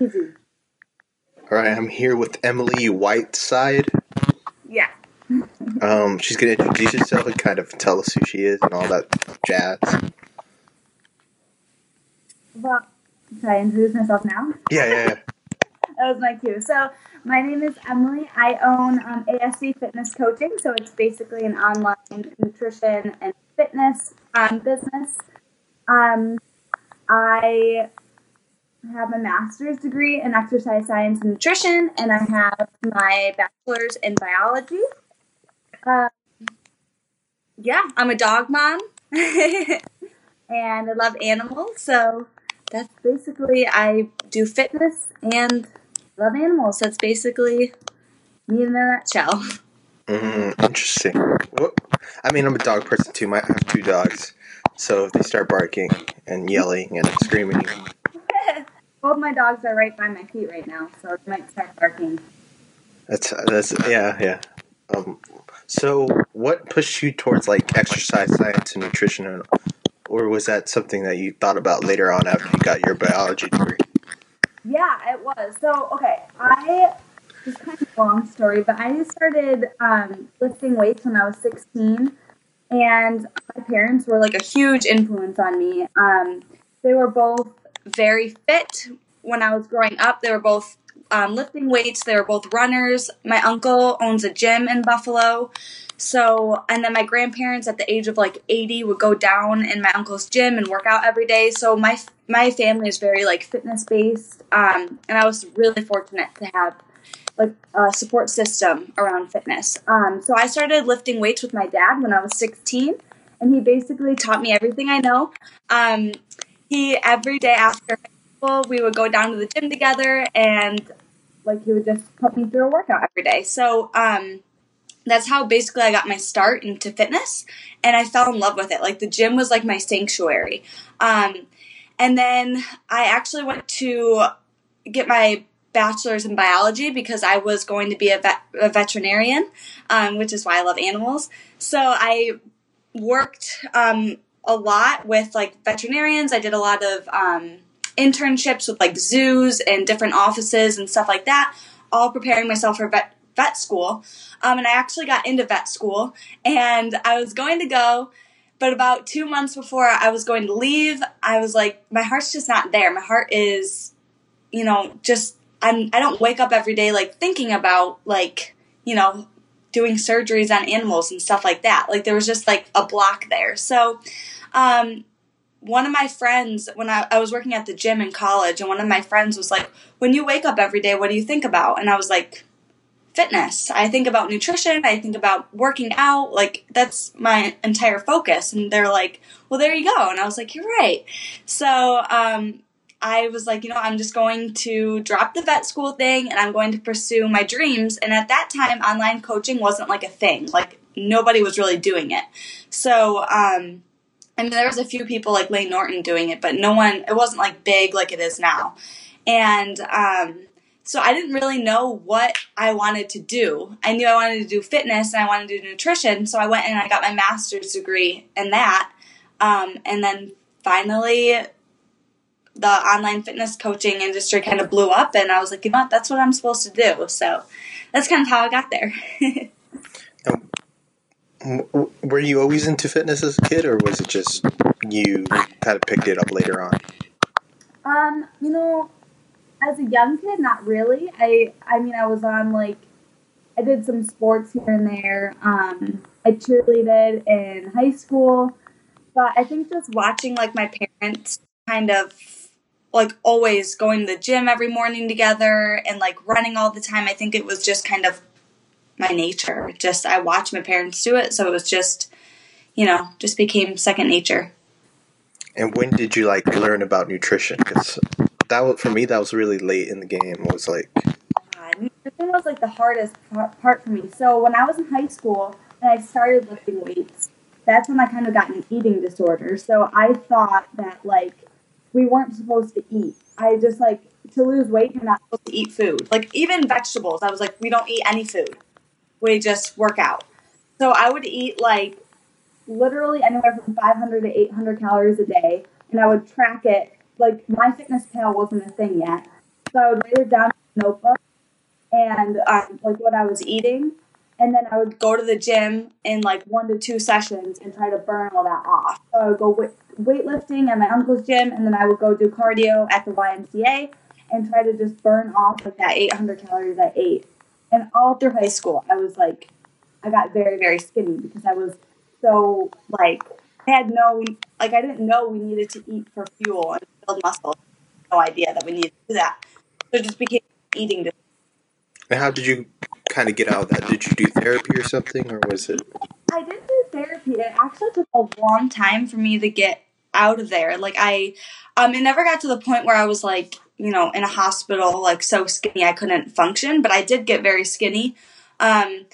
Easy. All right, I'm here with Emily Whiteside. Yeah. Um, she's gonna introduce herself and kind of tell us who she is and all that jazz. Well, should I introduce myself now? Yeah, yeah, yeah. That was my cue. So, my name is Emily. I own um, ASC Fitness Coaching. So, it's basically an online nutrition and fitness um, business. Um, I have a master's degree in exercise science and nutrition, and I have my bachelor's in biology. Um, yeah, I'm a dog mom, and I love animals. So that's basically I do fitness and love animals. That's basically me in a nutshell. Mm, interesting. I mean, I'm a dog person too. I have two dogs, so if they start barking and yelling and screaming, Both my dogs are right by my feet right now, so they might start barking. that's that's yeah, yeah. Um, so what pushed you towards like exercise science and nutrition, and- or was that something that you thought about later on after you got your biology degree? Yeah, it was. So, okay, I it's kind of a long story, but I started um, lifting weights when I was 16, and my parents were like a huge influence on me. Um, they were both very fit when I was growing up. They were both um, lifting weights. They were both runners. My uncle owns a gym in Buffalo. So, and then my grandparents at the age of like 80 would go down in my uncle's gym and work out every day. So my my family is very like fitness based. Um, and I was really fortunate to have like a support system around fitness. Um, so I started lifting weights with my dad when I was 16 and he basically taught me everything I know. Um, he every day after school, we would go down to the gym together and like he would just put me through a workout every day. So, um, that's how basically I got my start into fitness and I fell in love with it. Like the gym was like my sanctuary. Um, and then I actually went to get my bachelor's in biology because I was going to be a, vet, a veterinarian, um, which is why I love animals. So I worked um, a lot with like veterinarians. I did a lot of um, internships with like zoos and different offices and stuff like that, all preparing myself for vet vet school. Um, and I actually got into vet school and I was going to go, but about two months before I was going to leave, I was like, my heart's just not there. My heart is, you know, just, I'm, I don't wake up every day like thinking about like, you know, doing surgeries on animals and stuff like that. Like there was just like a block there. So, um, one of my friends, when I, I was working at the gym in college, and one of my friends was like, When you wake up every day, what do you think about? And I was like, fitness. I think about nutrition. I think about working out. Like that's my entire focus. And they're like, well, there you go. And I was like, you're right. So, um, I was like, you know, I'm just going to drop the vet school thing and I'm going to pursue my dreams. And at that time, online coaching wasn't like a thing. Like nobody was really doing it. So, um, Mean, there was a few people like Layne Norton doing it, but no one, it wasn't like big like it is now. And, um, so I didn't really know what I wanted to do. I knew I wanted to do fitness and I wanted to do nutrition. So I went and I got my master's degree in that. Um, and then finally, the online fitness coaching industry kind of blew up, and I was like, you know what, that's what I'm supposed to do. So that's kind of how I got there. Were you always into fitness as a kid, or was it just you kind of picked it up later on? Um, you know, as a young kid, not really. I I mean, I was on like I did some sports here and there. Um, I cheerleaded in high school, but I think just watching like my parents kind of like always going to the gym every morning together and like running all the time. I think it was just kind of my nature. Just I watched my parents do it, so it was just you know just became second nature. And when did you like learn about nutrition? Because that was for me, that was really late in the game. Was like, nutrition was like the hardest part for me. So when I was in high school and I started lifting weights, that's when I kind of got an eating disorder. So I thought that like we weren't supposed to eat. I just like to lose weight, you're not supposed to eat food. Like even vegetables, I was like, we don't eat any food. We just work out. So I would eat like literally anywhere from 500 to 800 calories a day, and I would track it. Like MyFitnessPal wasn't a thing yet, So I would write it down in a notebook and um, like what I was eating, and then I would go to the gym in like one to two sessions and try to burn all that off. So I would go weight, weightlifting at my uncle's gym, and then I would go do cardio at the YMCA and try to just burn off like that 800 calories I ate. And all through high school, I was like, I got very very skinny because I was so like I had no like I didn't know we needed to eat for fuel and build muscle. No idea that we needed to do that. So it just became eating. Disorder. And how did you kind of get out of that? Did you do therapy or something, or was it? I did do therapy. It actually took a long time for me to get out of there. Like I, um, it never got to the point where I was like, you know, in a hospital, like so skinny I couldn't function. But I did get very skinny. Um,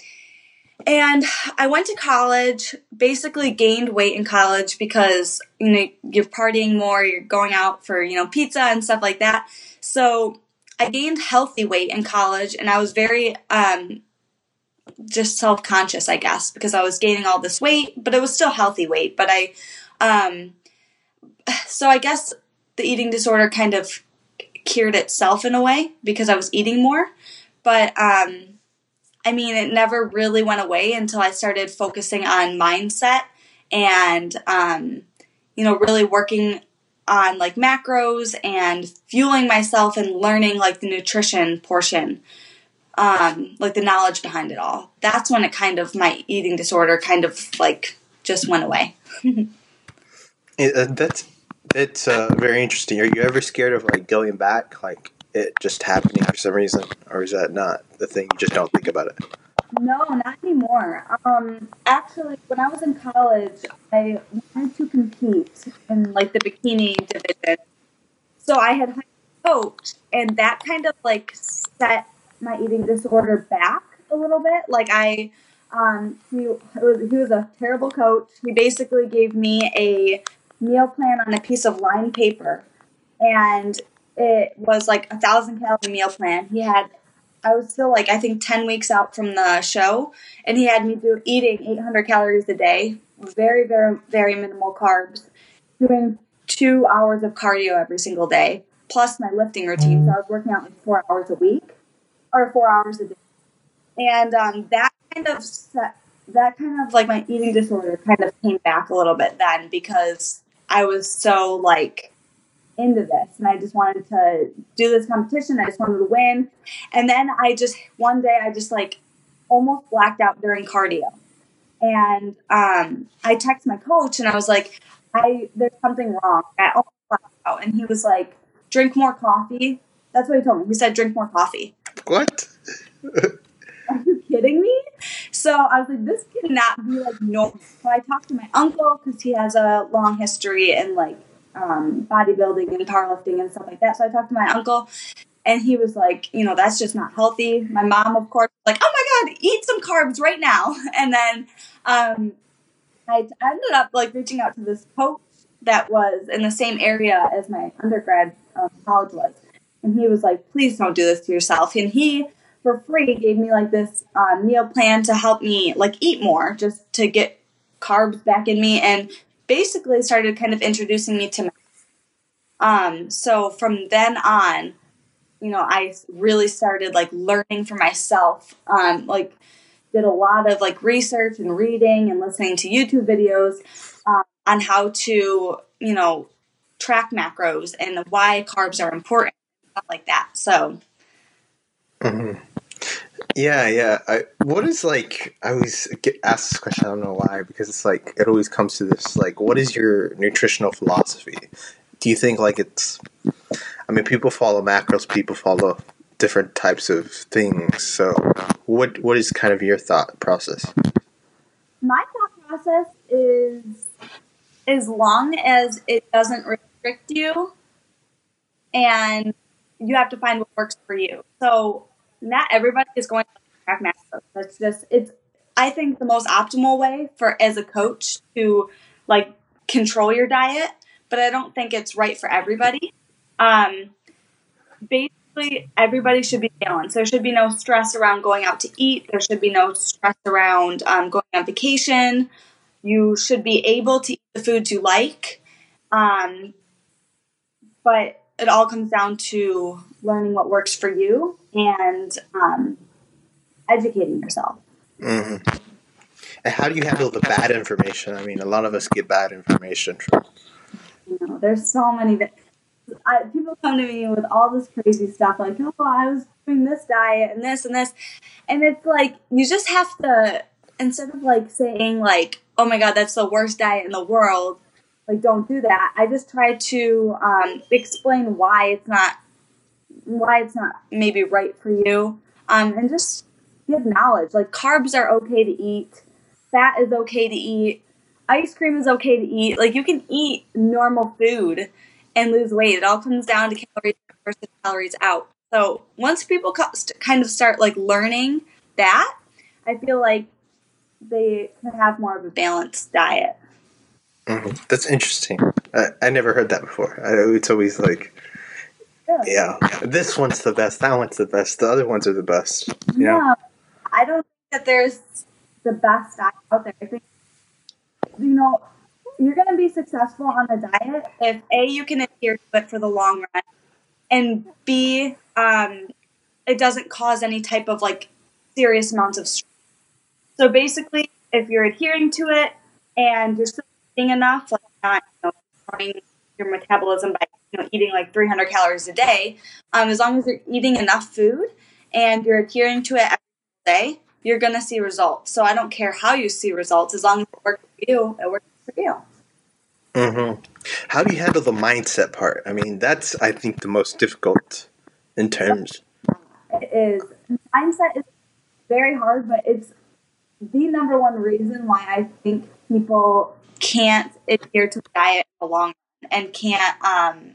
and I went to college, basically gained weight in college because, you know, you're partying more, you're going out for, you know, pizza and stuff like that. So I gained healthy weight in college and I was very, um, just self conscious, I guess, because I was gaining all this weight, but it was still healthy weight. But I, um, so I guess the eating disorder kind of cured itself in a way because I was eating more. But, um, I mean, it never really went away until I started focusing on mindset and, um, you know, really working on like macros and fueling myself and learning like the nutrition portion, um, like the knowledge behind it all. That's when it kind of, my eating disorder kind of like just went away. uh, that's that's uh, very interesting. Are you ever scared of like going back? Like it just happening for some reason, or is that not the thing? You just don't think about it. No, not anymore. Um, actually, when I was in college, I wanted to compete in like the bikini division. So I had coach, and that kind of like set my eating disorder back a little bit. Like I, um, he was he was a terrible coach. He basically gave me a meal plan on a piece of lined paper, and it was like a thousand calorie meal plan. He had, I was still like I think ten weeks out from the show, and he had me do eating 800 calories a day, very very very minimal carbs, doing two hours of cardio every single day, plus my lifting routine. So I was working out like four hours a week, or four hours a day, and um, that kind of set, that kind of like my eating disorder kind of came back a little bit then because I was so like into this and I just wanted to do this competition. I just wanted to win. And then I just one day I just like almost blacked out during cardio. And um, I texted my coach and I was like, I there's something wrong. I almost blacked out. And he was like, drink more coffee. That's what he told me. He said drink more coffee. What? Are you kidding me? So I was like, this cannot be like normal. So I talked to my uncle because he has a long history in like um, bodybuilding and powerlifting and stuff like that. So I talked to my uncle, and he was like, you know, that's just not healthy. My mom, of course, like, oh my god, eat some carbs right now. And then um, I ended up like reaching out to this coach that was in the same area as my undergrad um, college was, and he was like, please don't do this to yourself. And he for free gave me like this uh, meal plan to help me like eat more, just to get carbs back in me and basically started kind of introducing me to um so from then on you know i really started like learning for myself um like did a lot of like research and reading and listening to youtube videos um, on how to you know track macros and why carbs are important stuff like that so mm-hmm. Yeah, yeah. I, what is like? I always get asked this question. I don't know why, because it's like it always comes to this. Like, what is your nutritional philosophy? Do you think like it's? I mean, people follow macros. People follow different types of things. So, what what is kind of your thought process? My thought process is as long as it doesn't restrict you, and you have to find what works for you. So not everybody is going to track macros. That's just it's. I think the most optimal way for as a coach to like control your diet, but I don't think it's right for everybody. Um, basically, everybody should be balanced. There should be no stress around going out to eat. There should be no stress around um, going on vacation. You should be able to eat the foods you like, um, but it all comes down to learning what works for you and um, educating yourself. hmm And how do you handle the bad information? I mean, a lot of us get bad information from. You know, there's so many that I, people come to me with all this crazy stuff like, oh, I was doing this diet and this and this, and it's like you just have to instead of like saying like, oh my god, that's the worst diet in the world, like don't do that. I just try to um, explain why it's not why it's not maybe right for you, um, and just give knowledge. Like carbs are okay to eat, fat is okay to eat, ice cream is okay to eat. Like you can eat normal food and lose weight. It all comes down to calories in versus calories out. So once people kind of start like learning that, I feel like they could have more of a balanced diet. hmm That's interesting. I, I never heard that before. I, it's always like, Really. yeah, this one's the best, that one's the best, the other ones are the best. You know? Yeah, I don't think that there's the best diet out there. I think you know you're going to be successful on a diet if a you can adhere to it for the long run, and b um, it doesn't cause any type of like serious amounts of stress. So basically, if you're adhering to it and you're still eating enough, like not you know, your metabolism by you know eating like 300 calories a day, um, as long as you're eating enough food and you're adhering to it every day, you're gonna see results. So I don't care how you see results, as long as it works for you, it works for you. hmm How do you handle the mindset part? I mean, that's I think the most difficult in terms. It is mindset is very hard, but it's the number one reason why I think people can't adhere to the diet in the long run and can't um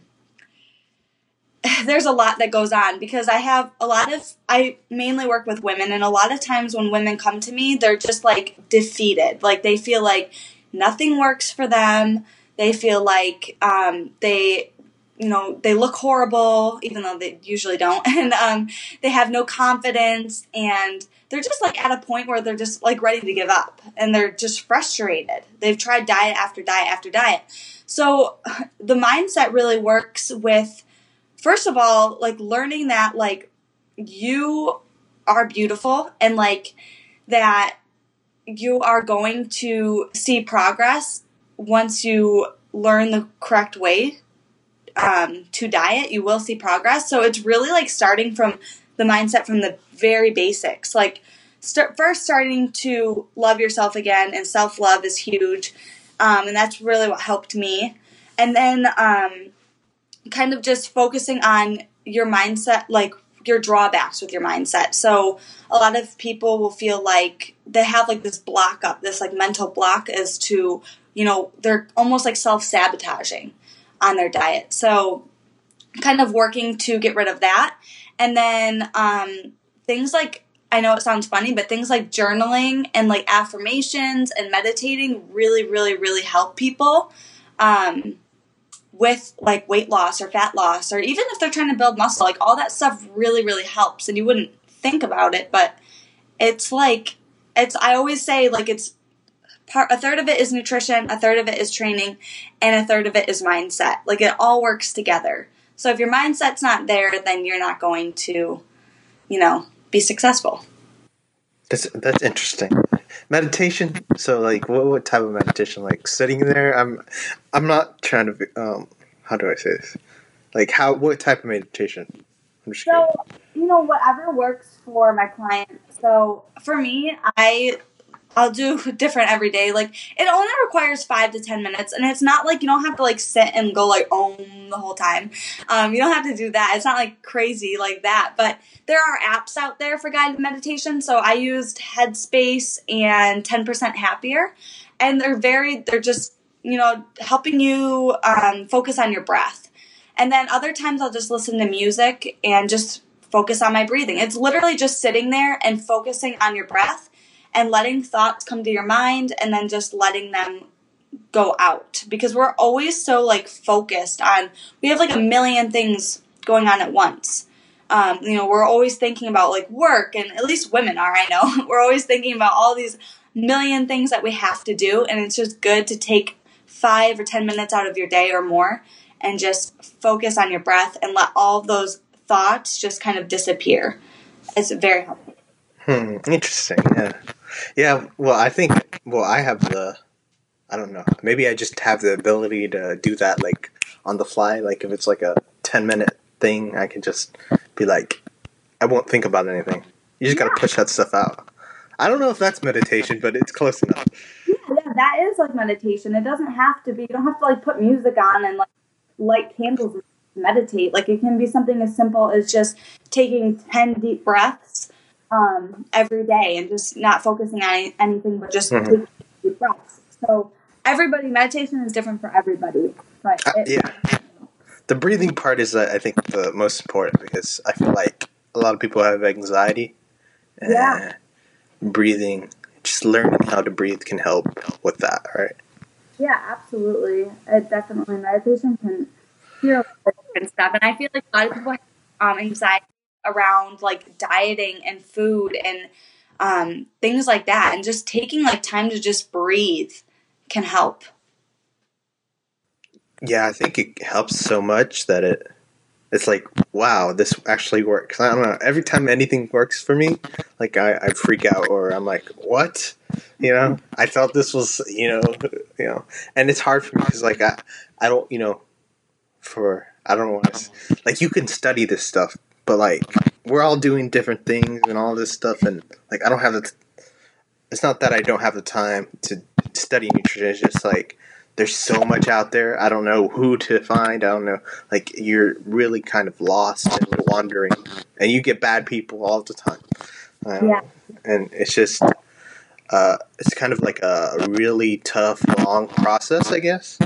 there's a lot that goes on because I have a lot of I mainly work with women and a lot of times when women come to me they're just like defeated. Like they feel like nothing works for them. They feel like um, they you know they look horrible even though they usually don't. And um, they have no confidence and they're just like at a point where they're just like ready to give up and they're just frustrated. They've tried diet after diet after diet. So the mindset really works with first of all, like learning that like you are beautiful and like that you are going to see progress once you learn the correct way um, to diet. You will see progress. So it's really like starting from the mindset from the very basics. Like start first starting to love yourself again, and self love is huge, um, and that's really what helped me. And then um, kind of just focusing on your mindset, like your drawbacks with your mindset. So a lot of people will feel like they have like this block up, this like mental block as to, you know, they're almost like self sabotaging on their diet. So kind of working to get rid of that. And then um, things like, I know it sounds funny, but things like journaling and like affirmations and meditating really, really, really help people. Um, with like weight loss or fat loss or even if they're trying to build muscle like all that stuff really really helps and you wouldn't think about it but it's like it's i always say like it's part a third of it is nutrition a third of it is training and a third of it is mindset. Like it all works together. So if your mindset's not there then you're not going to you know be successful. That's that's interesting. Meditation. So, like, what what type of meditation? Like sitting there. I'm I'm not trying to. Be, um, how do I say this? Like, how what type of meditation? I'm just curious. So, you know, whatever works for my client. So, for me, I I'll do different every day. Like it only requires five to ten minutes, and it's not like you don't have to like sit and go like om the whole time. Um, you don't have to do that. It's not like crazy like that. But there are apps out there for guided meditation. So I used Headspace and Ten Percent Happier, and they're very they're just you know helping you um, focus on your breath. And then other times I'll just listen to music and just focus on my breathing. It's literally just sitting there and focusing on your breath and letting thoughts come to your mind and then just letting them go out because we're always so like focused on we have like a million things going on at once um, you know we're always thinking about like work and at least women are i know we're always thinking about all these million things that we have to do and it's just good to take five or ten minutes out of your day or more and just focus on your breath and let all those thoughts just kind of disappear. It's very helpful. Hmm, interesting. Yeah. Yeah, well, I think well, I have the I don't know. Maybe I just have the ability to do that like on the fly. Like if it's like a 10 minute thing, I can just be like I won't think about anything. You just got to push that stuff out. I don't know if that's meditation, but it's close enough. Yeah, yeah, that is like meditation. It doesn't have to be. You don't have to like put music on and like light candles and meditate. Like it can be something as simple as just taking ten deep breaths um, every day and just not focusing on any, anything but just Mhm. taking deep breaths. So everybody, meditation is different for everybody. But Uh, it, yeah. The breathing part is, uh, I think, the most important because I feel like a lot of people have anxiety. And Yeah. Breathing, just learning how to breathe can help with that, right? Yeah, absolutely. It definitely meditation can cure a lot different stuff, and I feel like a lot of people have um, anxiety around like dieting and food and um, things like that, and just taking like time to just breathe can help. Yeah, I think it helps so much that it it's like, wow, this actually works. I don't know. Every time anything works for me, like I, I freak out or I'm like, what? You know, I thought this was, you know, you know, and it's hard for me because like I, I don't, you know, for I don't know like you can study this stuff, but like we're all doing different things and all this stuff, and like I don't have the. T- it's not that I don't have the time to study nutrition. It's just like there's so much out there. I don't know who to find. I don't know. Like you're really kind of lost and wandering, and you get bad people all the time. Um, Yeah. and it's just. Uh, it's kind of like a really tough, long process, I guess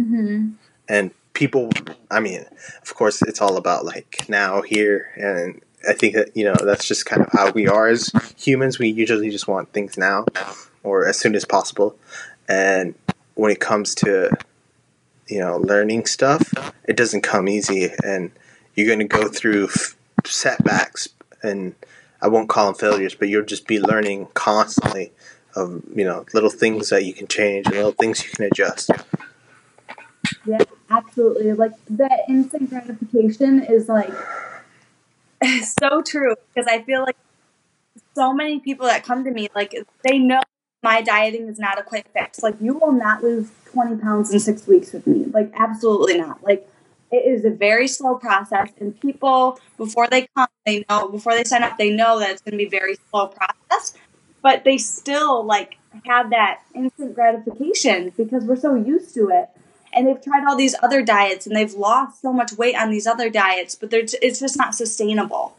Mm-hmm. and people i mean of course it's all about like now here and i think that you know that's just kind of how we are as humans. We usually just want things now or as soon as possible. And when it comes to you know learning stuff it doesn't come easy and you're going to go through f- setbacks and i won't call them failures but you'll just be learning constantly of you know little things that you can change and little things you can adjust Yeah, absolutely. Like that instant gratification is like so true because I feel like so many people that come to me like they know my dieting is not a quick fix. Like you will not lose 20 pounds in 6 weeks with me. Like absolutely not. Like it is a very slow process and people before they come they know before they sign up they know that it's going to be a very slow process but they still like have that instant gratification because we're so used to it and they've tried all these other diets and they've lost so much weight on these other diets but it's just not sustainable.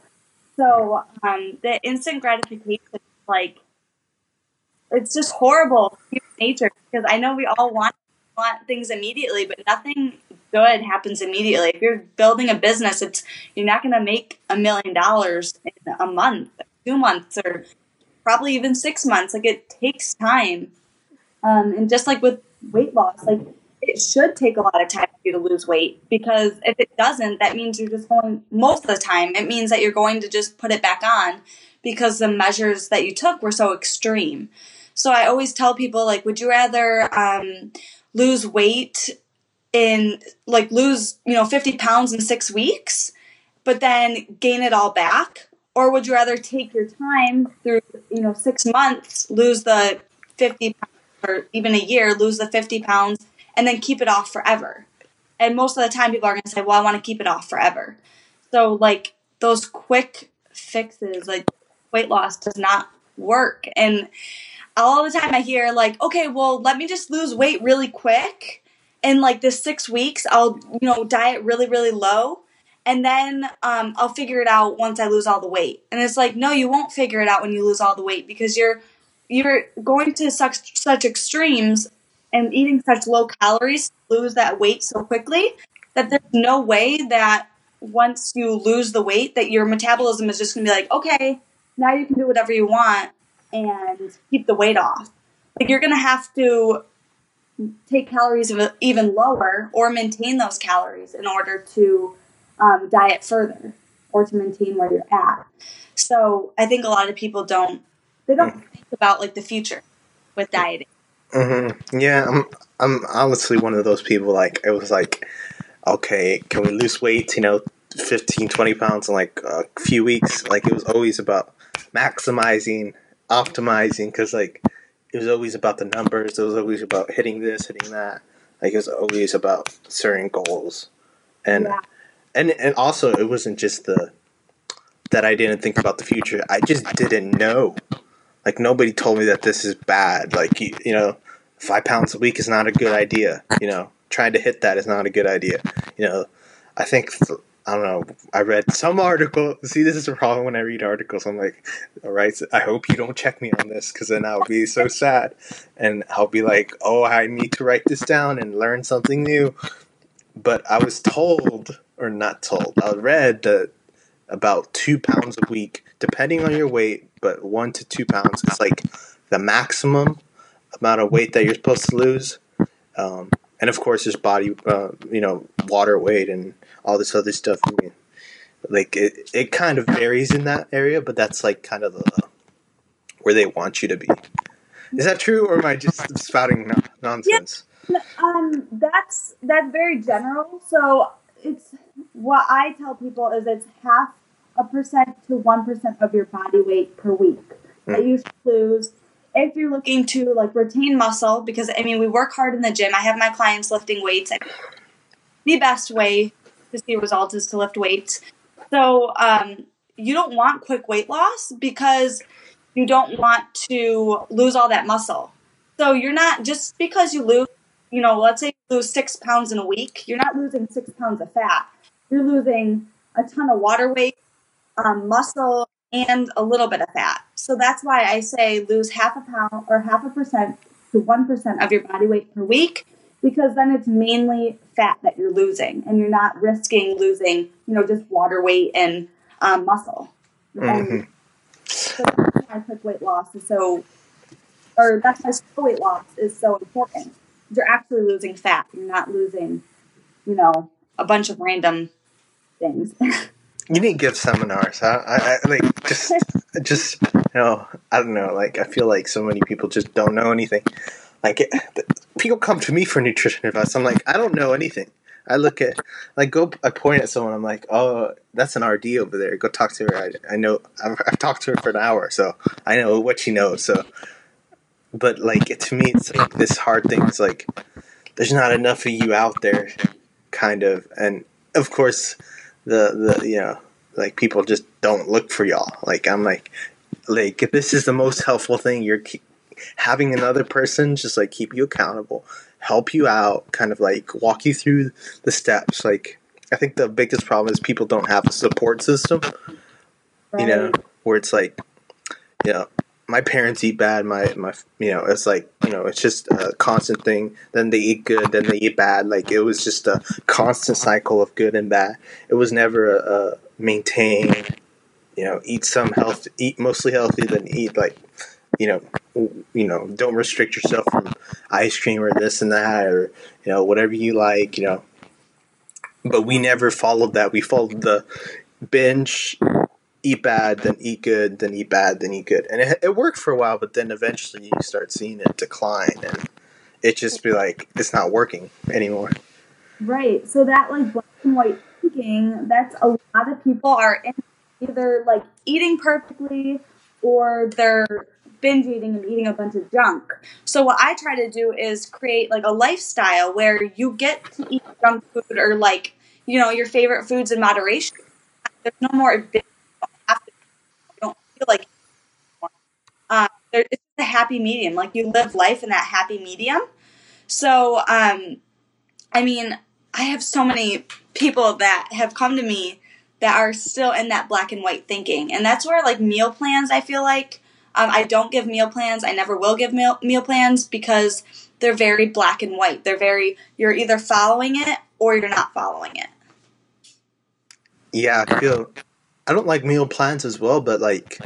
So um, the instant gratification like it's just horrible nature because i know we all want want things immediately but nothing good happens immediately. If you're building a business it's you're not going to make a million dollars in a month two months or probably even six months. Like it takes time. Um, and just like with weight loss like it should take a lot of time for you to lose weight because if it doesn't, that means you're just going most of the time. It means that you're going to just put it back on because the measures that you took were so extreme. So I always tell people like, would you rather um, lose weight in like lose you know 50 pounds in six weeks, but then gain it all back, or would you rather take your time through you know six months, lose the 50 pounds, or even a year, lose the 50 pounds and then keep it off forever. And most of the time, people are going to say, well, I want to keep it off forever. So, like, those quick fixes, like weight loss, does not work. And all the time I hear, like, okay, well, let me just lose weight really quick. In like this six weeks, I'll, you know, diet really, really low. And then um, I'll figure it out once I lose all the weight. And it's like, no, you won't figure it out when you lose all the weight because you're you're going to such such extremes and eating such low calories lose that weight so quickly that there's no way that once you lose the weight that your metabolism is just going to be like okay now you can do whatever you want and keep the weight off. Like you're going to have to take calories even lower or maintain those calories in order to um, diet further or to maintain where you're at. So i think a lot of people don't they don't think about like the future with dieting hmm Yeah, I'm. I'm honestly one of those people. Like it was like okay, can we lose weight? You know, 15, 20 pounds in like a few weeks. Like it was always about maximizing, optimizing, because like it was always about the numbers. It was always about hitting this, hitting that. Like it was always about certain goals, and Yeah. and and also it wasn't just the that I didn't think about the future. I just didn't know. Like nobody told me that this is bad. Like you, you know, five pounds a week is not a good idea. You know, trying to hit that is not a good idea. You know, I think I don't know. I read some article. See, this is a problem when I read articles. I'm like, all right, I hope you don't check me on this because then I'll be so sad, and I'll be like, oh, I need to write this down and learn something new. But I was told, or not told, I read that about two pounds a week, depending on your weight, but one to two pounds is like the maximum amount of weight that you're supposed to lose. Um, and of course, there's body, uh, you know, water weight and all this other stuff. I mean, like it, it kind of varies in that area, but that's like kind of the where they want you to be. Is that true, or am I just spouting no- nonsense? Um, that's that's very general. So it's what I tell people is it's half a percent to one percent of your body weight per week that you should lose if you're looking to like retain muscle. Because I mean, we work hard in the gym. I have my clients lifting weights. The best way to see results is to lift weights. So um, you don't want quick weight loss because you don't want to lose all that muscle. So you're not just because you lose, you know, let's say you lose six pounds in a week, you're not losing six pounds of fat. You're losing a ton of water weight, um, muscle, and a little bit of fat. So that's why I say lose half a pound or half a percent to one percent of your body weight per week, because then it's mainly fat that you're losing, and you're not risking losing, you know, just water weight and um, muscle. Mhm. so that's why quick weight loss is so, or that's why slow weight loss is so important. You're actually losing fat. You're not losing, you know, a bunch of random things. You need to give seminars. Huh? I, I like just, just you know, I don't know. Like I feel like so many people just don't know anything. Like it, people come to me for nutrition advice. I'm like, I don't know anything. I look at, like, go. I point at someone. I'm like, oh, that's an RD over there. Go talk to her. I, I know. I've, I've talked to her for an hour, so I know what she knows. So, but like to me, it's like this hard thing. It's like there's not enough of you out there, kind of, and of course the the you know like people just don't look for y'all. Like i'm like like if this is the most helpful thing you're having another person just like keep you accountable help you out kind of like walk you through the steps. Like i think the biggest problem is people don't have a support system you know where it's like you know my parents eat bad my my you know it's like you know it's just a constant thing. Then they eat good then they eat bad. Like it was just a constant cycle of good and bad. It was never a, a maintain you know eat some health eat mostly healthy then eat like you know you know don't restrict yourself from ice cream or this and that or you know whatever you like you know but we never followed that we followed the binge eat bad, then eat good, then eat bad, then eat good. And it, it worked for a while, but then eventually you start seeing it decline and it just be like, it's not working anymore. Right. So that like black and white thinking, that's a lot of people are either like eating perfectly or they're binge eating and eating a bunch of junk. So what I try to do is create like a lifestyle where you get to eat junk food or like, you know, your favorite foods in moderation. There's no more. You don't have to. Don't feel like. There, it's a happy medium. Like you live life in that happy medium. So, um, I mean, I have so many people that have come to me that are still in that black and white thinking. And that's where, like, meal plans, I feel like, um, I don't give meal plans. I never will give meal, meal plans because they're very black and white. They're very, you're either following it or you're not following it. Yeah, I feel, I don't like meal plans as well, but like,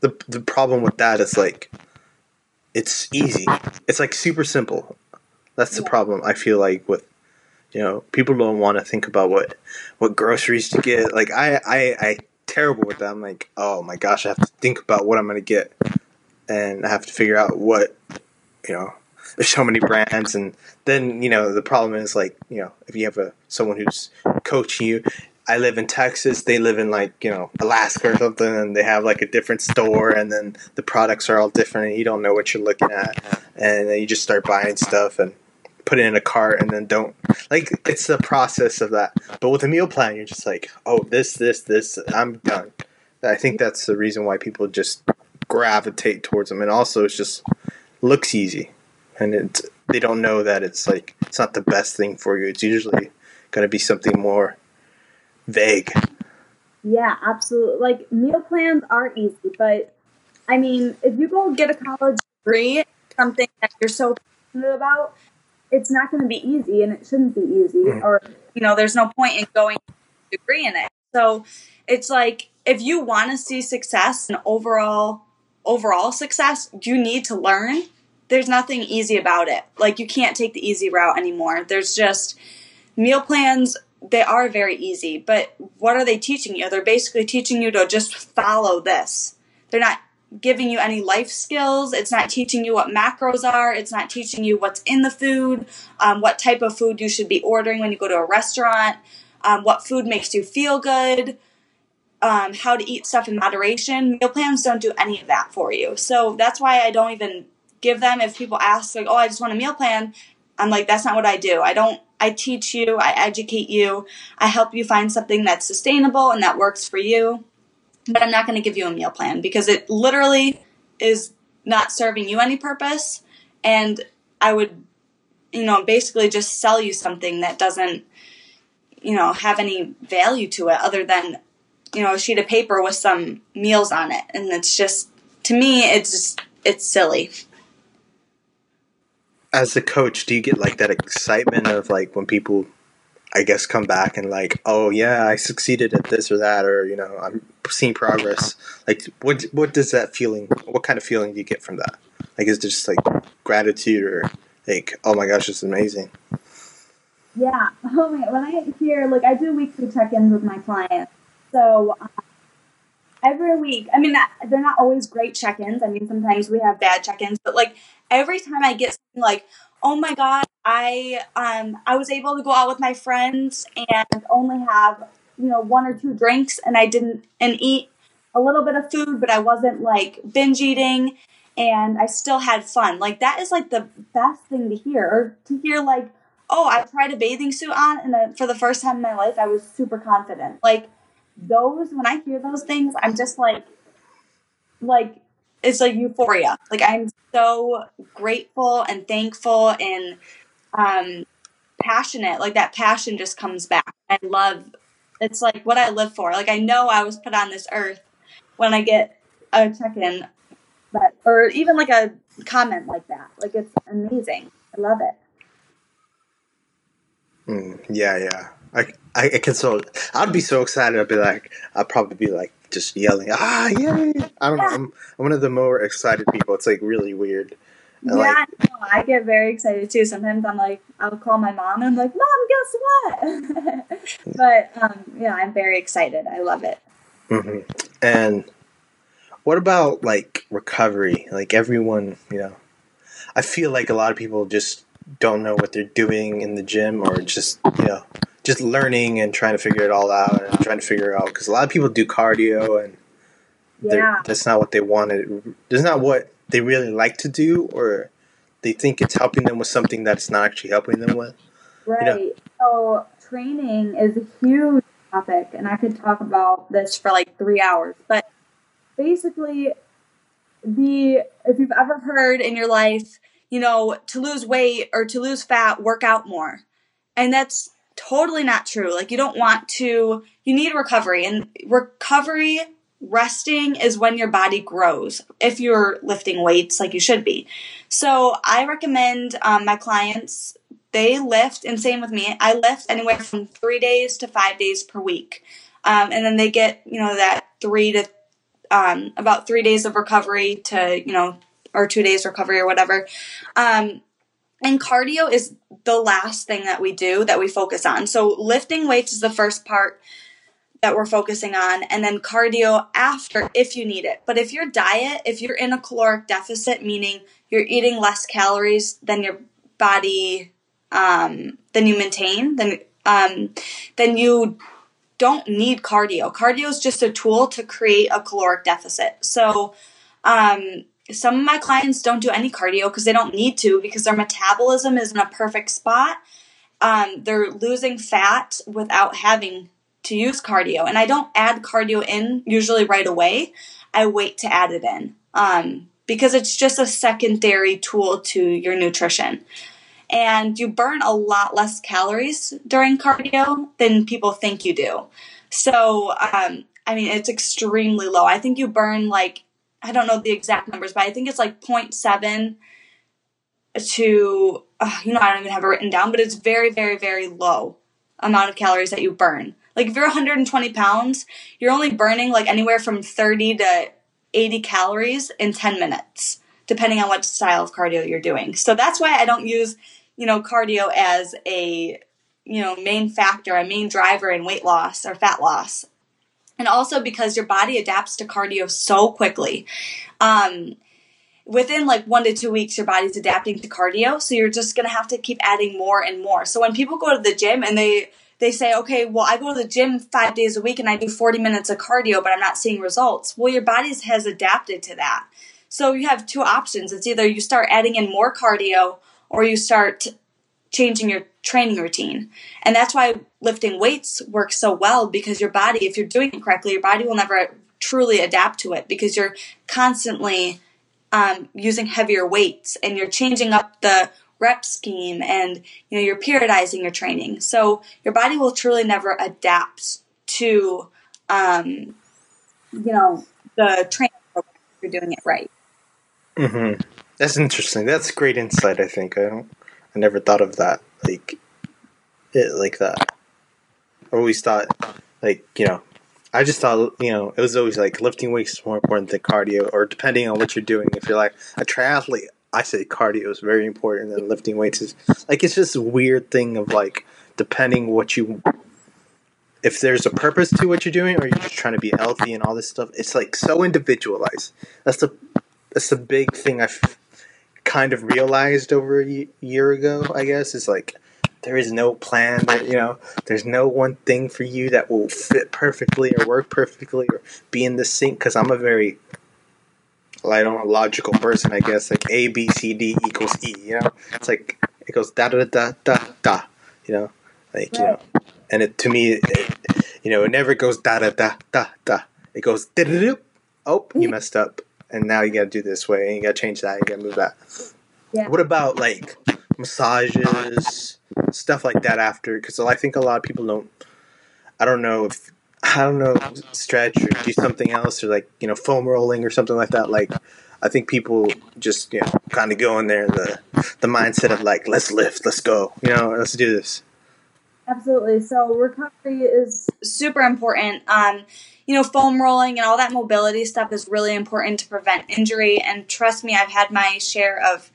the, the problem with that is like, it's easy. It's like super simple. That's the Yeah. problem I feel like with, you know, people don't want to think about what, what groceries to get. Like I, I, I terrible with that. I'm like, oh my gosh, I have to think about what I'm gonna get, and I have to figure out what, you know, there's so many brands, and then you know the problem is like you know if you have a someone who's coaching you. I live in Texas. They live in like you know Alaska or something, and they have like a different store, and then the products are all different, and you don't know what you're looking at, and you just start buying stuff and put it in a cart, and then don't like it's the process of that. But with a meal plan, you're just like, oh, this, this, this, I'm done. I think that's the reason why people just gravitate towards them, and also it's just looks easy, and it's they don't know that it's like it's not the best thing for you. It's usually going to be something more vague. Yeah, absolutely. Like meal plans are easy, but I mean, if you go get a college degree, something that you're so passionate about, it's not going to be easy, and it shouldn't be easy. Mm. Or you know, there's no point in going degree in it. So it's like if you want to see success and overall overall success, you need to learn. There's nothing easy about it. Like you can't take the easy route anymore. There's just meal plans they are very easy, but what are they teaching you? They're basically teaching you to just follow this. They're not giving you any life skills. It's not teaching you what macros are. It's not teaching you what's in the food, um, what type of food you should be ordering when you go to a restaurant, um, what food makes you feel good, um, how to eat stuff in moderation. Meal plans don't do any of that for you. So that's why I don't even give them. If people ask, like, oh, I just want a meal plan, I'm like, that's not what I do. I don't, I teach you, I educate you, I help you find something that's sustainable and that works for you. But I'm not going to give you a meal plan because it literally is not serving you any purpose. And I would, you know, basically just sell you something that doesn't, you know, have any value to it other than you know, a sheet of paper with some meals on it. And it's just, to me, it's just, it's silly. As a coach, do you get like that excitement of like when people, I guess, come back and like, oh yeah, I succeeded at this or that, or you know, I'm seeing progress. Like, what what does that feeling? What kind of feeling do you get from that? Like, is it just like gratitude or like, oh my gosh, it's amazing? Yeah. Oh my, when I hear like I do weekly check-ins with my clients, so um, every week, I mean, they're not always great check ins. I mean, sometimes we have bad check ins, but like every time I get something like, oh my god, I um I was able to go out with my friends and only have you know one or two drinks, and I didn't and eat a little bit of food, but I wasn't like binge eating, and I still had fun. Like that is like the best thing to hear, or to hear like, oh, I tried a bathing suit on, and then for the first time in my life, I was super confident. Like those when I hear those things, I'm just like like it's like euphoria. Like I'm so grateful and thankful and um passionate. Like that passion just comes back. I love it's like what I live for. Like I know I was put on this earth when I get a check in but or even like a comment like that. Like it's amazing. I love it. Mm, yeah, yeah. I, I, can so I'd be so excited. I'd be like, I'd probably be like just yelling, ah, yay! I don't know. I'm, I'm one of the more excited people. It's like really weird. Yeah, like, I, I get very excited too. Sometimes I'm like, I'll call my mom and I'm like, Mom, guess what? but um, yeah, I'm very excited. I love it. Mm-hmm. And what about like recovery? Like everyone, you know, I feel like a lot of people just don't know what they're doing in the gym or just you know just learning and trying to figure it all out and trying to figure out because a lot of people do cardio and yeah. that's not what they wanted. That's not what they really like to do, or they think it's helping them with something that's not actually helping them with. Right. You know? So training is a huge topic, and I could talk about this for like three hours. But basically, the if you've ever heard in your life, you know, to lose weight or to lose fat, work out more, and that's totally not true. Like you don't want to, you need recovery and recovery resting is when your body grows if you're lifting weights like you should be. So I recommend um, my clients, they lift and same with me. I lift anywhere from three days to five days per week. Um, and then they get, you know, that three to um, about three days of recovery to, you know, or two days recovery or whatever. Um, and cardio is the last thing that we do that we focus on. So lifting weights is the first part. that we're focusing on, and then cardio after if you need it. But if your diet, if you're in a caloric deficit, meaning you're eating less calories than your body, um, than you maintain, then um, then you don't need cardio. Cardio is just a tool to create a caloric deficit. So, um, some of my clients don't do any cardio because they don't need to because their metabolism is in a perfect spot. Um, they're losing fat without having to use cardio. And I don't add cardio in usually right away. I wait to add it in um, because it's just a secondary tool to your nutrition and you burn a lot less calories during cardio than people think you do. So, um, I mean, it's extremely low. I think you burn like, I don't know the exact numbers, but I think it's like 0.7 to, uh, you know, I don't even have it written down, but it's very, very, very low amount of calories that you burn. Like if you're 120 pounds, you're only burning like anywhere from 30 to 80 calories in 10 minutes, depending on what style of cardio you're doing. So that's why I don't use you know, cardio as a, you know, main factor, a main driver in weight loss or fat loss. And also because your body adapts to cardio so quickly. Um, within like one to two weeks, your body's adapting to cardio. So you're just going to have to keep adding more and more. So when people go to the gym and they, they say, okay, well, I go to the gym five days a week and I do 40 minutes of cardio, but I'm not seeing results. Well, your body has adapted to that. So you have two options. It's either you start adding in more cardio or you start changing your training routine. And that's why lifting weights works so well because your body, if you're doing it correctly, your body will never truly adapt to it because you're constantly um, using heavier weights and you're changing up the rep scheme and you know you're periodizing your training. So your body will truly never adapt to um, you know the training you're doing it right. Mm-hmm. That's interesting. That's great insight. I think I don't. I never thought of that like it like that. I always thought like you know. I just thought you know it was always like lifting weights is more important than cardio, or depending on what you're doing. If you're like a triathlete, I say cardio is very important, and lifting weights is like it's just a weird thing of like depending what you if there's a purpose to what you're doing or you're just trying to be healthy and all this stuff it's like so individualized that's the that's the big thing i've kind of realized over a year ago, I guess, is like there is no plan. That, you know, there's no one thing for you that will fit perfectly or work perfectly or be in the sync. Because I'm a very I don't know, logical person, I guess. Like A B C D equals E. You know, it's like it goes da da da da da. You know, like you know, and it to me, it, you know, it never goes da da da da da. It goes da da da. Oh, you mm. messed up and now you got to do this way, and you got to change that, you got to move that. Yeah. What about like massages, stuff like that after? Because I think a lot of people don't. I don't know if I don't know stretch or do something else or like you know foam rolling or something like that. Like I think people just you know kind of go in there the the mindset of like let's lift, let's go, you know, let's do this. Absolutely. So recovery is super important. Um, you know, foam rolling and all that mobility stuff is really important to prevent injury. And trust me, I've had my share of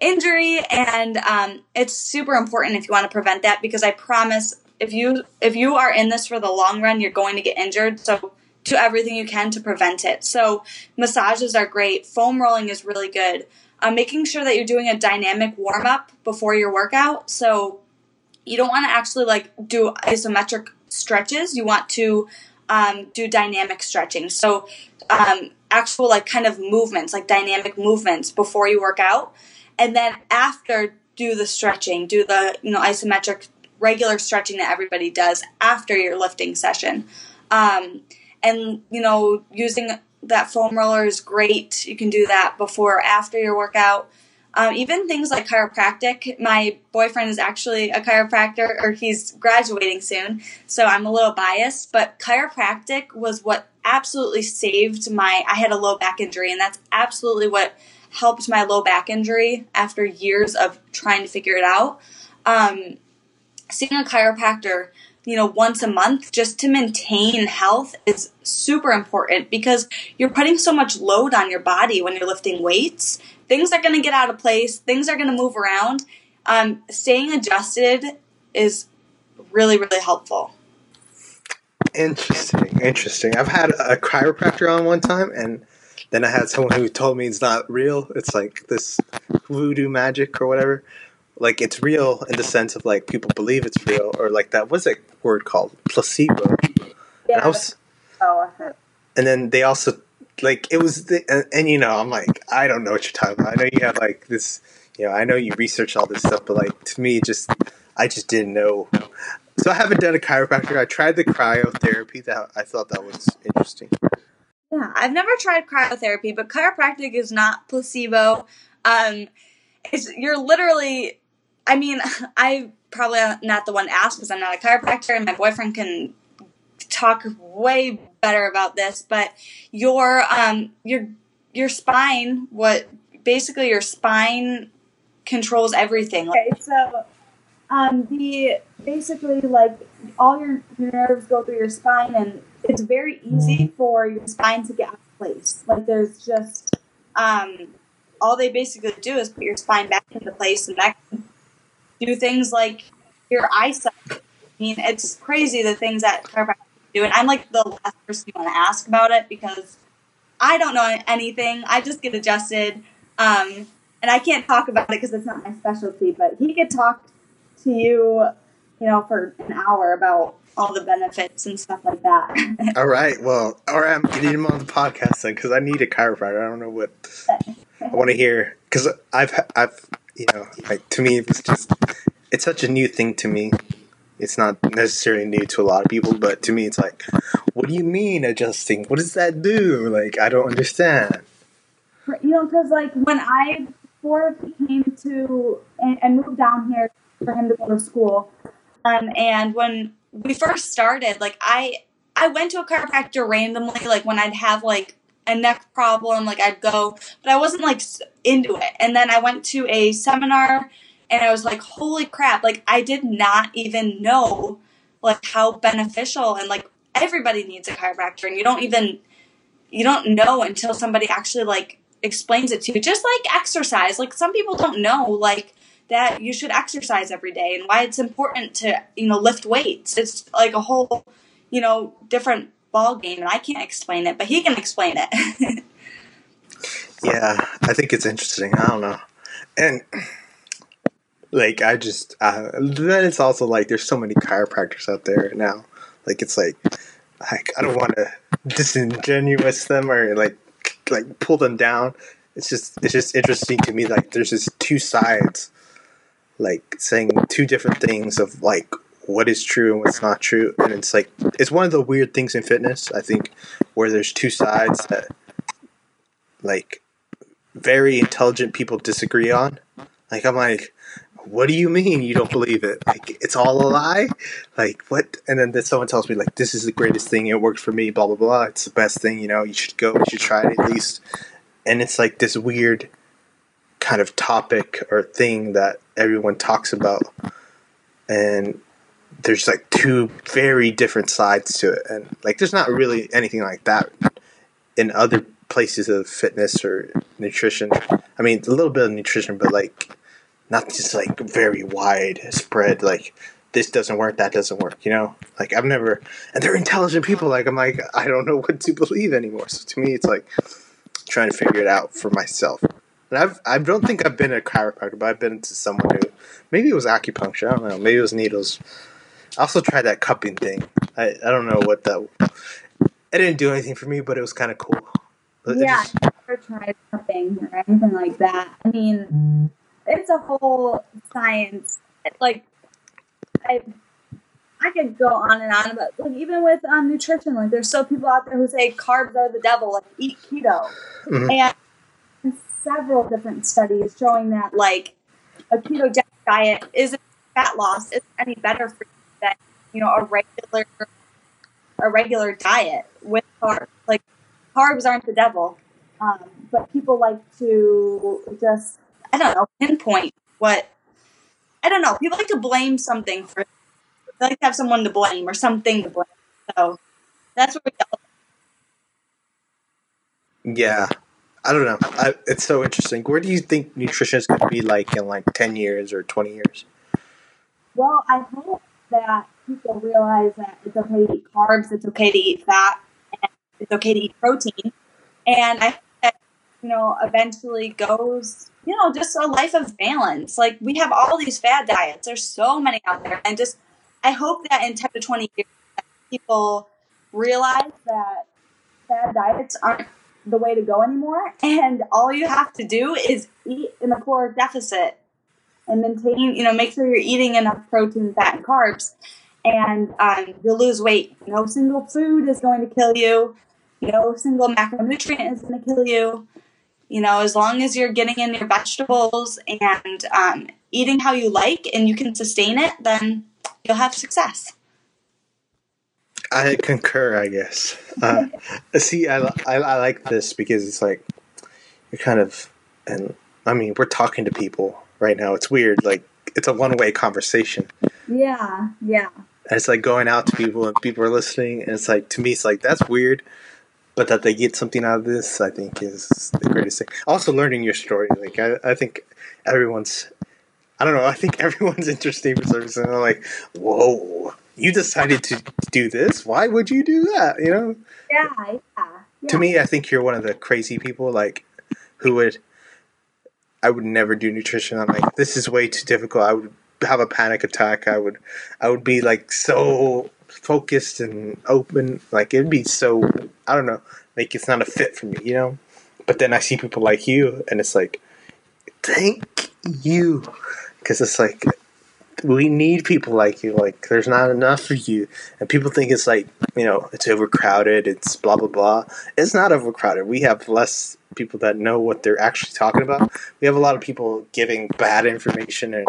injury, and um, it's super important if you want to prevent that because I promise if you if you are in this for the long run, you're going to get injured. So do everything you can to prevent it. So massages are great. Foam rolling is really good. Um, making sure that you're doing a dynamic warm up before your workout. So you don't want to actually like do isometric stretches. You want to um, do dynamic stretching. So, um, actual like kind of movements, like dynamic movements before you work out. And then after, do the stretching, do the, you know, isometric regular stretching that everybody does after your lifting session. Um, and, you know, using that foam roller is great. You can do that before or after your workout. Um, even things like chiropractic. My boyfriend is actually a chiropractor, or he's graduating soon, so I'm a little biased. But chiropractic was what absolutely saved my. I had a low back injury, and that's absolutely what helped my low back injury after years of trying to figure it out. Um, seeing a chiropractor you know, once a month just to maintain health is super important because you're putting so much load on your body when you're lifting weights things are going to get out of place, things are going to move around. Um, staying adjusted is really, really helpful. Interesting, interesting. I've had a chiropractor on one time, and then I had someone who told me it's not real. It's like this voodoo magic or whatever. Like it's real in the sense of like people believe it's real, or like that. What's that word called? Placebo. Yeah. And, I was, oh, and then they also like it was the and, and you know I'm like I don't know what you're talking about. I know you have like this. You know I know you research all this stuff, but like to me, just I just didn't know. So I haven't done a chiropractor. I tried the cryotherapy. That I thought that was interesting. yeah. I've never tried cryotherapy, but chiropractic is not placebo. Um, it's you're literally. I mean, I probably not the one to ask because I'm not a chiropractor, and my boyfriend can talk way better about this. But your um your your spine, what basically your spine controls everything. Okay, so um the basically like all your, your nerves go through your spine and it's very easy for your spine to get out of place. Like there's just um all they basically do is put your spine back into place and that can do things like your eyesight. I mean, it's crazy the things that chiropractors do, and I'm like the last person you want to ask about it because I don't know anything. I just get adjusted, um, and I can't talk about it because it's not my specialty. But he could talk to you, you know, for an hour about all the benefits and stuff like that. All right. Well, all right. I'm getting him on the podcast then because I need a chiropractor. I don't know what I want to hear because I've I've you know like to me it's just it's such a new thing to me. It's not necessarily new to a lot of people, but to me it's like, what do you mean adjusting? What does that do? Like I don't understand. you know, because like when I he came to and, and moved down here for him to go to school, um, and when we first started, like I I went to a chiropractor randomly, like when I'd have like a neck problem, like I'd go, but I wasn't like into it. And then I went to a seminar, and I was like, holy crap! Like I did not even know like how beneficial and like everybody needs a chiropractor, and you don't even you don't know until somebody actually like explains it to you. Just like exercise. Like some people don't know like that you should exercise every day and why it's important to you know lift weights. It's like a whole you know different ball game and i can't explain it but he can explain it. Yeah, I think it's interesting. I don't know, and like I just uh, then it's also like there's so many chiropractors out there now. Like it's like like I don't want to disingenuous them or like like pull them down. It's just it's just interesting to me. Like there's just two sides, like saying two different things of like what is true and what's not true, and it's like it's one of the weird things in fitness. I think where there's two sides that like very intelligent people disagree on. Like I'm like, what do you mean you don't believe it? Like it's all a lie? Like what? And then, someone tells me like this is the greatest thing. It worked for me. Blah blah blah. It's the best thing. You know, you should go. You should try it at least. And it's like this weird kind of topic or thing that everyone talks about, and there's like two very different sides to it. And like there's not really anything like that in other places of fitness or nutrition. I mean, a little bit of nutrition, but like not just like very wide spread. Like this doesn't work, that doesn't work. You know, like I've never, and they're intelligent people. Like I'm like I don't know what to believe anymore. So to me, it's like trying to figure it out for myself. And I've I don't think I've been a chiropractor, but I've been to someone who maybe it was acupuncture. I don't know. Maybe it was needles. I also tried that cupping thing. I, I don't know what that. It didn't do anything for me, but it was kind of cool. It yeah just- i never tried cupping or anything like that i mean it's a whole science like i I could go on and on about like even with um, nutrition, like there's still people out there who say carbs are the devil, like eat keto, Mhm. and several different studies showing that like a ketogenic diet isn't fat loss is any better for you than you know a regular a regular diet with carbs. Like carbs aren't the devil, um, but people like to just I don't know pinpoint what I don't know. People like to blame something for. They like to have someone to blame or something to blame. So that's where we go. Yeah, I don't know. I, it's so interesting. Where do you think nutrition is going to be like in like ten years or twenty years? Well, I hope that people realize that it's okay to eat carbs, it's okay to eat fat, and it's okay to eat protein. And I think that, you know, eventually goes, you know, just a life of balance. Like we have all these fad diets. There's so many out there. And just I hope that in 10 to 20 years people realize that fad diets aren't the way to go anymore. And all you have to do is eat in a caloric deficit and maintain, you know, make sure you're eating enough protein, fat, and carbs, and um, you'll lose weight. No single food is going to kill you. No single macronutrient is going to kill you. You know, as long as you're getting in your vegetables and um, eating how you like and you can sustain it, then you'll have success. I concur, I guess. Uh, see, I, I, I like this because it's like you're kind of, and I mean, we're talking to people right now. It's weird. Like, it's a one way conversation. Yeah, yeah. And it's like going out to people and people are listening. And it's like, to me, it's like, that's weird. But that they get something out of this, I think, is the greatest thing. Also, learning your story. Like, I, I think everyone's, I don't know, I think everyone's interesting for some reason. I'm like, whoa you decided to do this. Why would you do that? You know? Yeah, yeah. yeah. To me, I think you're one of the crazy people, like, who would. I would never do nutrition. I'm like, this is way too difficult. I would have a panic attack. I would, I would be like so focused and open. Like it'd be so, I don't know, like it's not a fit for me, you know. But then I see people like you, and it's like, thank you, because it's like we need people like you. Like, there's not enough for you. And people think it's like, you know, it's overcrowded, it's blah, blah, blah. It's not overcrowded. We have less people that know what they're actually talking about. We have a lot of people giving bad information and,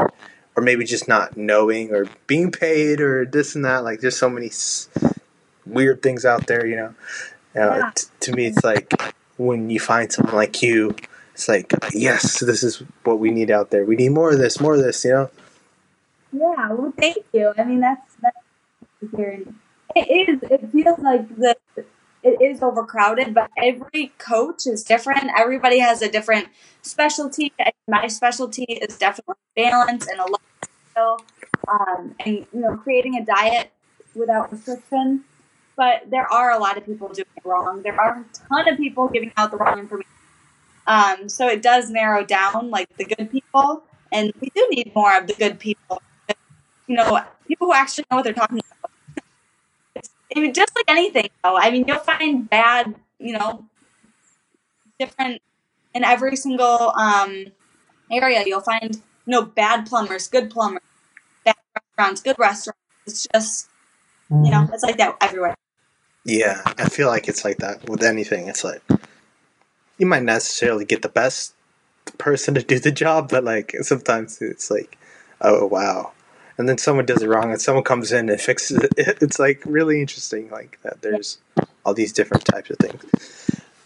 or maybe just not knowing or being paid or this and that. Like, there's so many weird things out there, you know. Know yeah. t- to me, it's like when you find someone like you, it's like, yes, this is what we need out there. We need more of this, more of this, you know. Yeah, well, thank you. I mean, that's that's. It is. It feels like the it is overcrowded, but every coach is different. Everybody has a different specialty. My specialty is definitely balance and a lifestyle, um, and you know, creating a diet without restriction. But there are a lot of people doing it wrong. There are a ton of people giving out the wrong information. Um, so it does narrow down like the good people, and we do need more of the good people you know, people who actually know what they're talking about. It's, I mean, just anything, though. I mean, you'll find bad, you know, different in every single um, area. You'll find, you know, bad plumbers, good plumbers, bad restaurants, good restaurants. It's just, you know, it's like that everywhere. Yeah, I feel like it's like that with anything. It's like you might necessarily get the best person to do the job, but like sometimes it's like, oh wow, and then someone does it wrong and someone comes in and fixes it. It's like really interesting, like that. There's all these different types of things.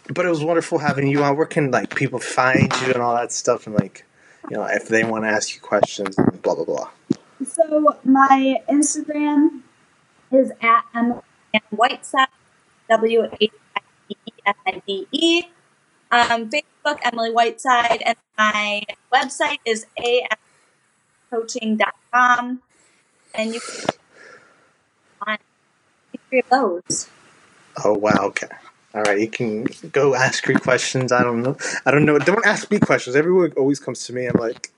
But it was wonderful having you on. Where can like people find you and all that stuff, and like you know if they want to ask you questions blah blah blah. So my Instagram is at Emily Whiteside, W H I E S I D E. Um, Facebook Emily Whiteside, and my website is afcoaching.com com, and you can find three of those. Oh wow! Okay. All right, you can go ask your questions. I don't know. I don't know. Don't ask me questions. Everyone always comes to me. I'm like,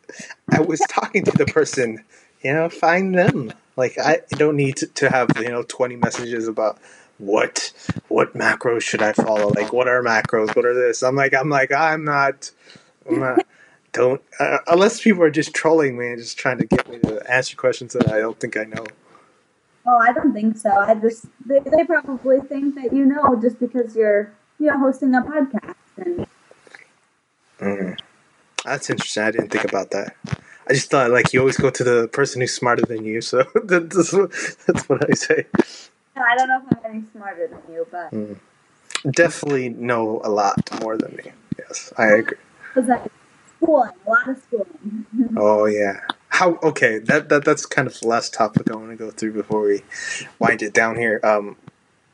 I was talking to the person. You know, find them. Like, I don't need to, to have you know 20 messages about what what macros should I follow. Like, what are macros? What are this? I'm like, I'm like, I'm not. I'm not don't uh, unless people are just trolling me and just trying to get me to answer questions that I don't think I know. Oh, I don't think so. I just they, they probably think that you know just because you're you know hosting a podcast. And... Mm. That's interesting. I didn't think about that. I just thought like you always go to the person who's smarter than you, so that's, that's what I say. I don't know if I'm any smarter than you, but mm. definitely know a lot more than me. Yes, I agree schooling, a lot of schooling. oh yeah. How okay, that, that that's kind of the last topic I want to go through before we wind it down here. Um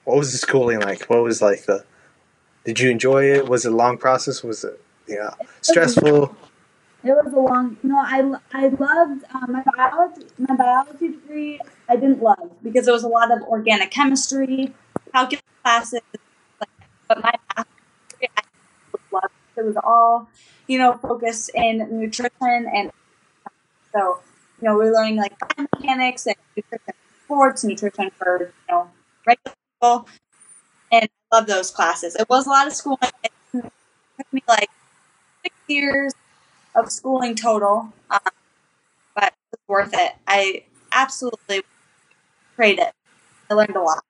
what was the schooling like? What was like the did you enjoy it? Was it a long process? Was it yeah stressful? It was a long. No, I, I loved um, my biology. My biology degree I didn't love because it was a lot of organic chemistry, calculus classes, like, but my math. It was all, you know, focused in nutrition and so, you know, we're learning like mechanics and nutrition sports, nutrition for, you know, regular people. And I love those classes. It was a lot of schooling. It took me like six years of schooling total, um, but it was worth it. I absolutely trade it. I learned a lot.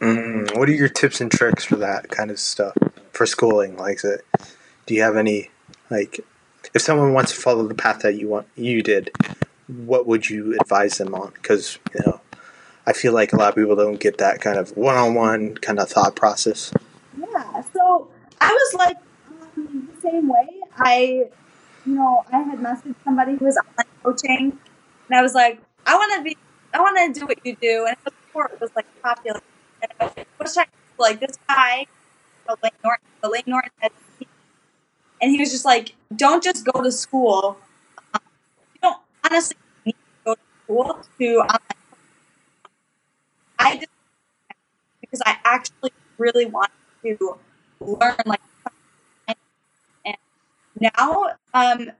Mm, what are your tips and tricks for that kind of stuff for schooling? Like, do you have any like if someone wants to follow the path that you want you did, what would you advise them on? Because you know, I feel like a lot of people don't get that kind of one-on-one kind of thought process. Yeah. So I was like um, the same way. I, you know, I had messaged somebody who was online coaching, and I was like, I want to be, I want to do what you do, and before it was like popular. And I was like, like this guy, the Layne Norton, Layne Norton had and he was just like, "Don't just go to school. Um, you don't honestly need to go to school to online." I just because I actually really wanted to learn like and now um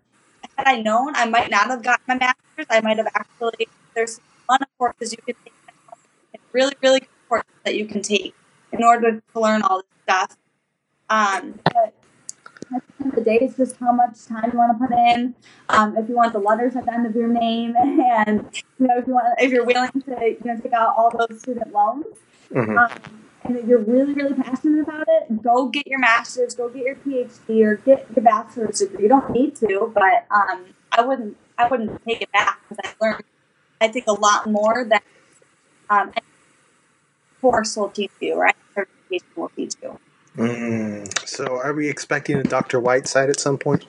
had I known I might not have gotten my master's I might have actually there's one of courses you can take really really good courses that you can take in order to learn all this stuff um but at the end of the day, it's just how much time you want to put in. Um, if you want the letters at the end of your name, and you know if you want, if you're willing to, you know, take out all those student loans, mm-hmm. um, and if you're really, really passionate about it, go get your master's, go get your PhD, or get your bachelor's degree. You don't need to, but um, I wouldn't, I wouldn't take it back because I learned, I think, a lot more than um, course will teach you, right? Certification will teach you. Mm. So, are we expecting a Dr. Whiteside at some point?